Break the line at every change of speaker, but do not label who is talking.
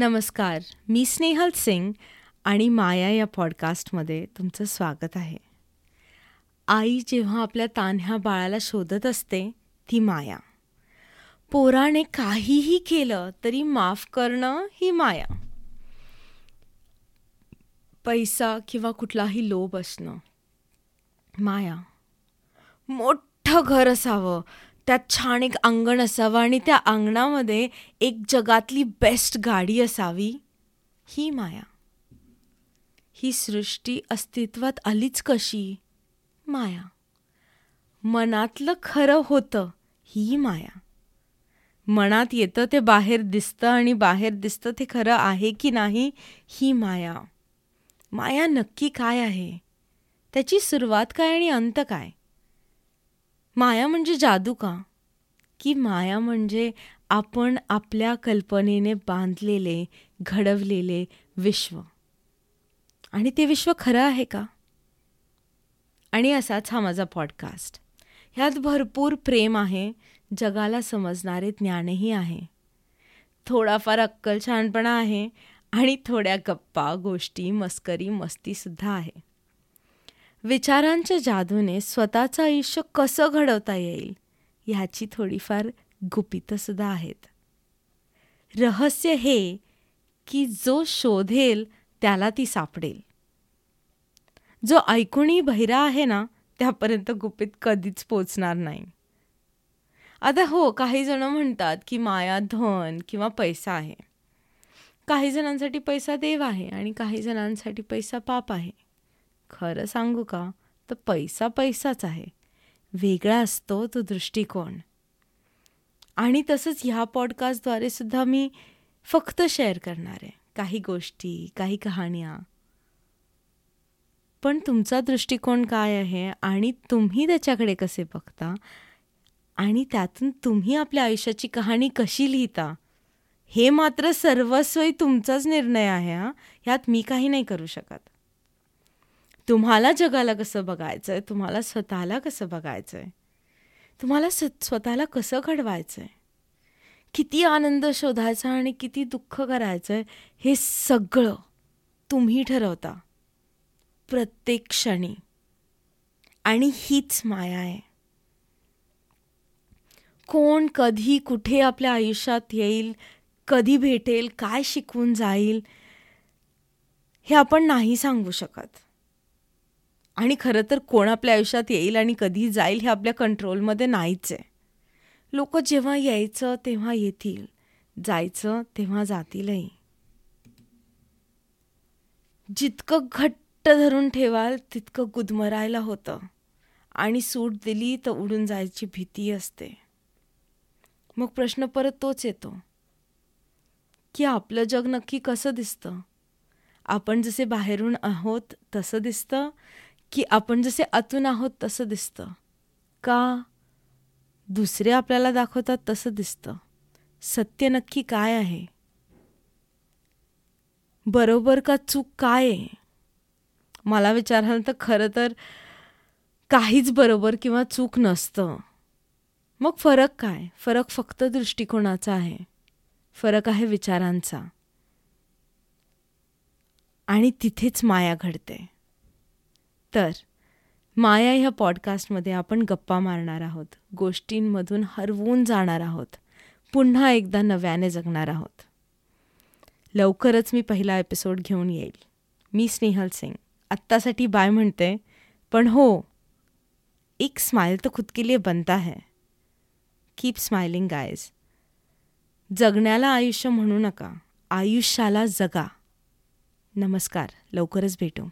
नमस्कार मी स्नेहल सिंग आणि माया या पॉडकास्टमध्ये तुमचं स्वागत आहे. आई जेव्हा आपल्या तान्ह्या बाळाला शोधत असते ती माया. पोराने काहीही केलं तरी माफ करणं ही माया. पैसा किंवा कुठलाही लोभ असणं. माया. मोठं घर असावं त्यात छान एक अंगण असावं आणि त्या अंगणामध्ये एक जगातली बेस्ट गाडी असावी ही माया. ही सृष्टी अस्तित्वात आलीच कशी? माया. मनातलं खरं होतं ही माया. मनात येतं ते बाहेर दिसतं आणि बाहेर दिसतं ते खरं आहे की नाही ही माया. माया नक्की काय आहे? त्याची सुरुवात काय आणि अंत काय? माया म्हणजे जादू का? की माया म्हणजे आपण आपल्या कल्पनेने बांधलेले घडवलेले विश्व. आणि ते विश्व खरं आहे का? आणि असाच हा माझा पॉडकास्ट ह्यात भरपूर प्रेम आहे जगाला समजणारे ज्ञानही आहे. थोडाफार अक्कल छानपणा आहे आणि थोड्या गप्पा गोष्टी मस्करी मस्तीसुद्धा आहे. विचारांच्या जादूने स्वतःचं आयुष्य कसं घडवता येईल? ह्याची थोडीफार गुपितंसुद्धा आहेत. रहस्य हे की जो शोधेल त्याला ती सापडेल. जो ऐकूनही बहिरा आहे ना त्यापर्यंत गुपित कधीच पोचणार नाही. आता हो काही जण म्हणतात की माया धन किंवा पैसा आहे. काही जणांसाठी पैसा देव आहे आणि काही जणांसाठी पैसा पाप आहे. खरं सांगू का? तर पैसा पैसाच आहे. वेगळा असतो तो दृष्टिकोन. आणि तसंच ह्या पॉडकास्टद्वारे सुद्धा मी फक्त शेअर करणार आहे. काही गोष्टी काही कहाण्या. पण तुमचा दृष्टिकोन काय आहे आणि तुम्ही त्याच्याकडे कसे बघता? आणि त्यातून तुम्ही आपल्या आयुष्याची कहाणी कशी लिहिता? हे मात्र सर्वस्वी तुमचाच निर्णय आहे हा. ह्यात मी काही नाही करू शकत. तुम्हाला जगाला कसं बघायचं आहे तुम्हाला स्वतःला कसं बघायचं आहे तुम्हाला स स्वतःला कसं घडवायचं आहे किती आनंद शोधायचा आणि किती दुःख करायचं आहे हे सगळं तुम्ही ठरवता. प्रत्येक क्षणी. आणि हीच माया आहे. कोण कधी कुठे आपल्या आयुष्यात येईल? कधी भेटेल? काय शिकवून जाईल? हे आपण नाही सांगू शकत. आणि खरं तर कोण आपल्या आयुष्यात येईल आणि कधी जाईल हे आपल्या कंट्रोलमध्ये नाहीच आहे. लोक जेव्हा यायचं तेव्हा येतील. जायचं तेव्हा जातीलही. जितकं घट्ट धरून ठेवाल तितकं गुदमरायला होतं. आणि सूट दिली तर उडून जायची भीती असते. मग प्रश्न परत तोच येतो. की आपलं जग नक्की कसं दिसतं? आपण जसे बाहेरून आहोत तसं दिसतं. की आपण जसे आतून आहोत तसं दिसतं. का? दुसरे आपल्याला दाखवतात तसं दिसतं. सत्य नक्की काय आहे? बरोबर का चूक काय आहे? मला विचाराल तर खरं तर काहीच बरोबर किंवा चूक नसतं. मग फरक काय? फरक फक्त दृष्टिकोनाचा आहे. फरक आहे विचारांचा. आणि तिथेच माया घडते. तर माया ह्या पॉडकास्टमध्ये आपण गप्पा मारणार आहोत. गोष्टींमधून हरवून जाणार आहोत. पुन्हा एकदा नव्याने जगणार आहोत. लवकरच मी पहिला एपिसोड घेऊन येईल. मी स्नेहल सिंग. आत्तासाठी बाय म्हणते पण हो एक स्माइल तर खुद के लिए बनता है. कीप स्माइलिंग गायज जगण्याला आयुष्य म्हणू नका. आयुष्याला जगा. नमस्कार. लवकरच भेटू.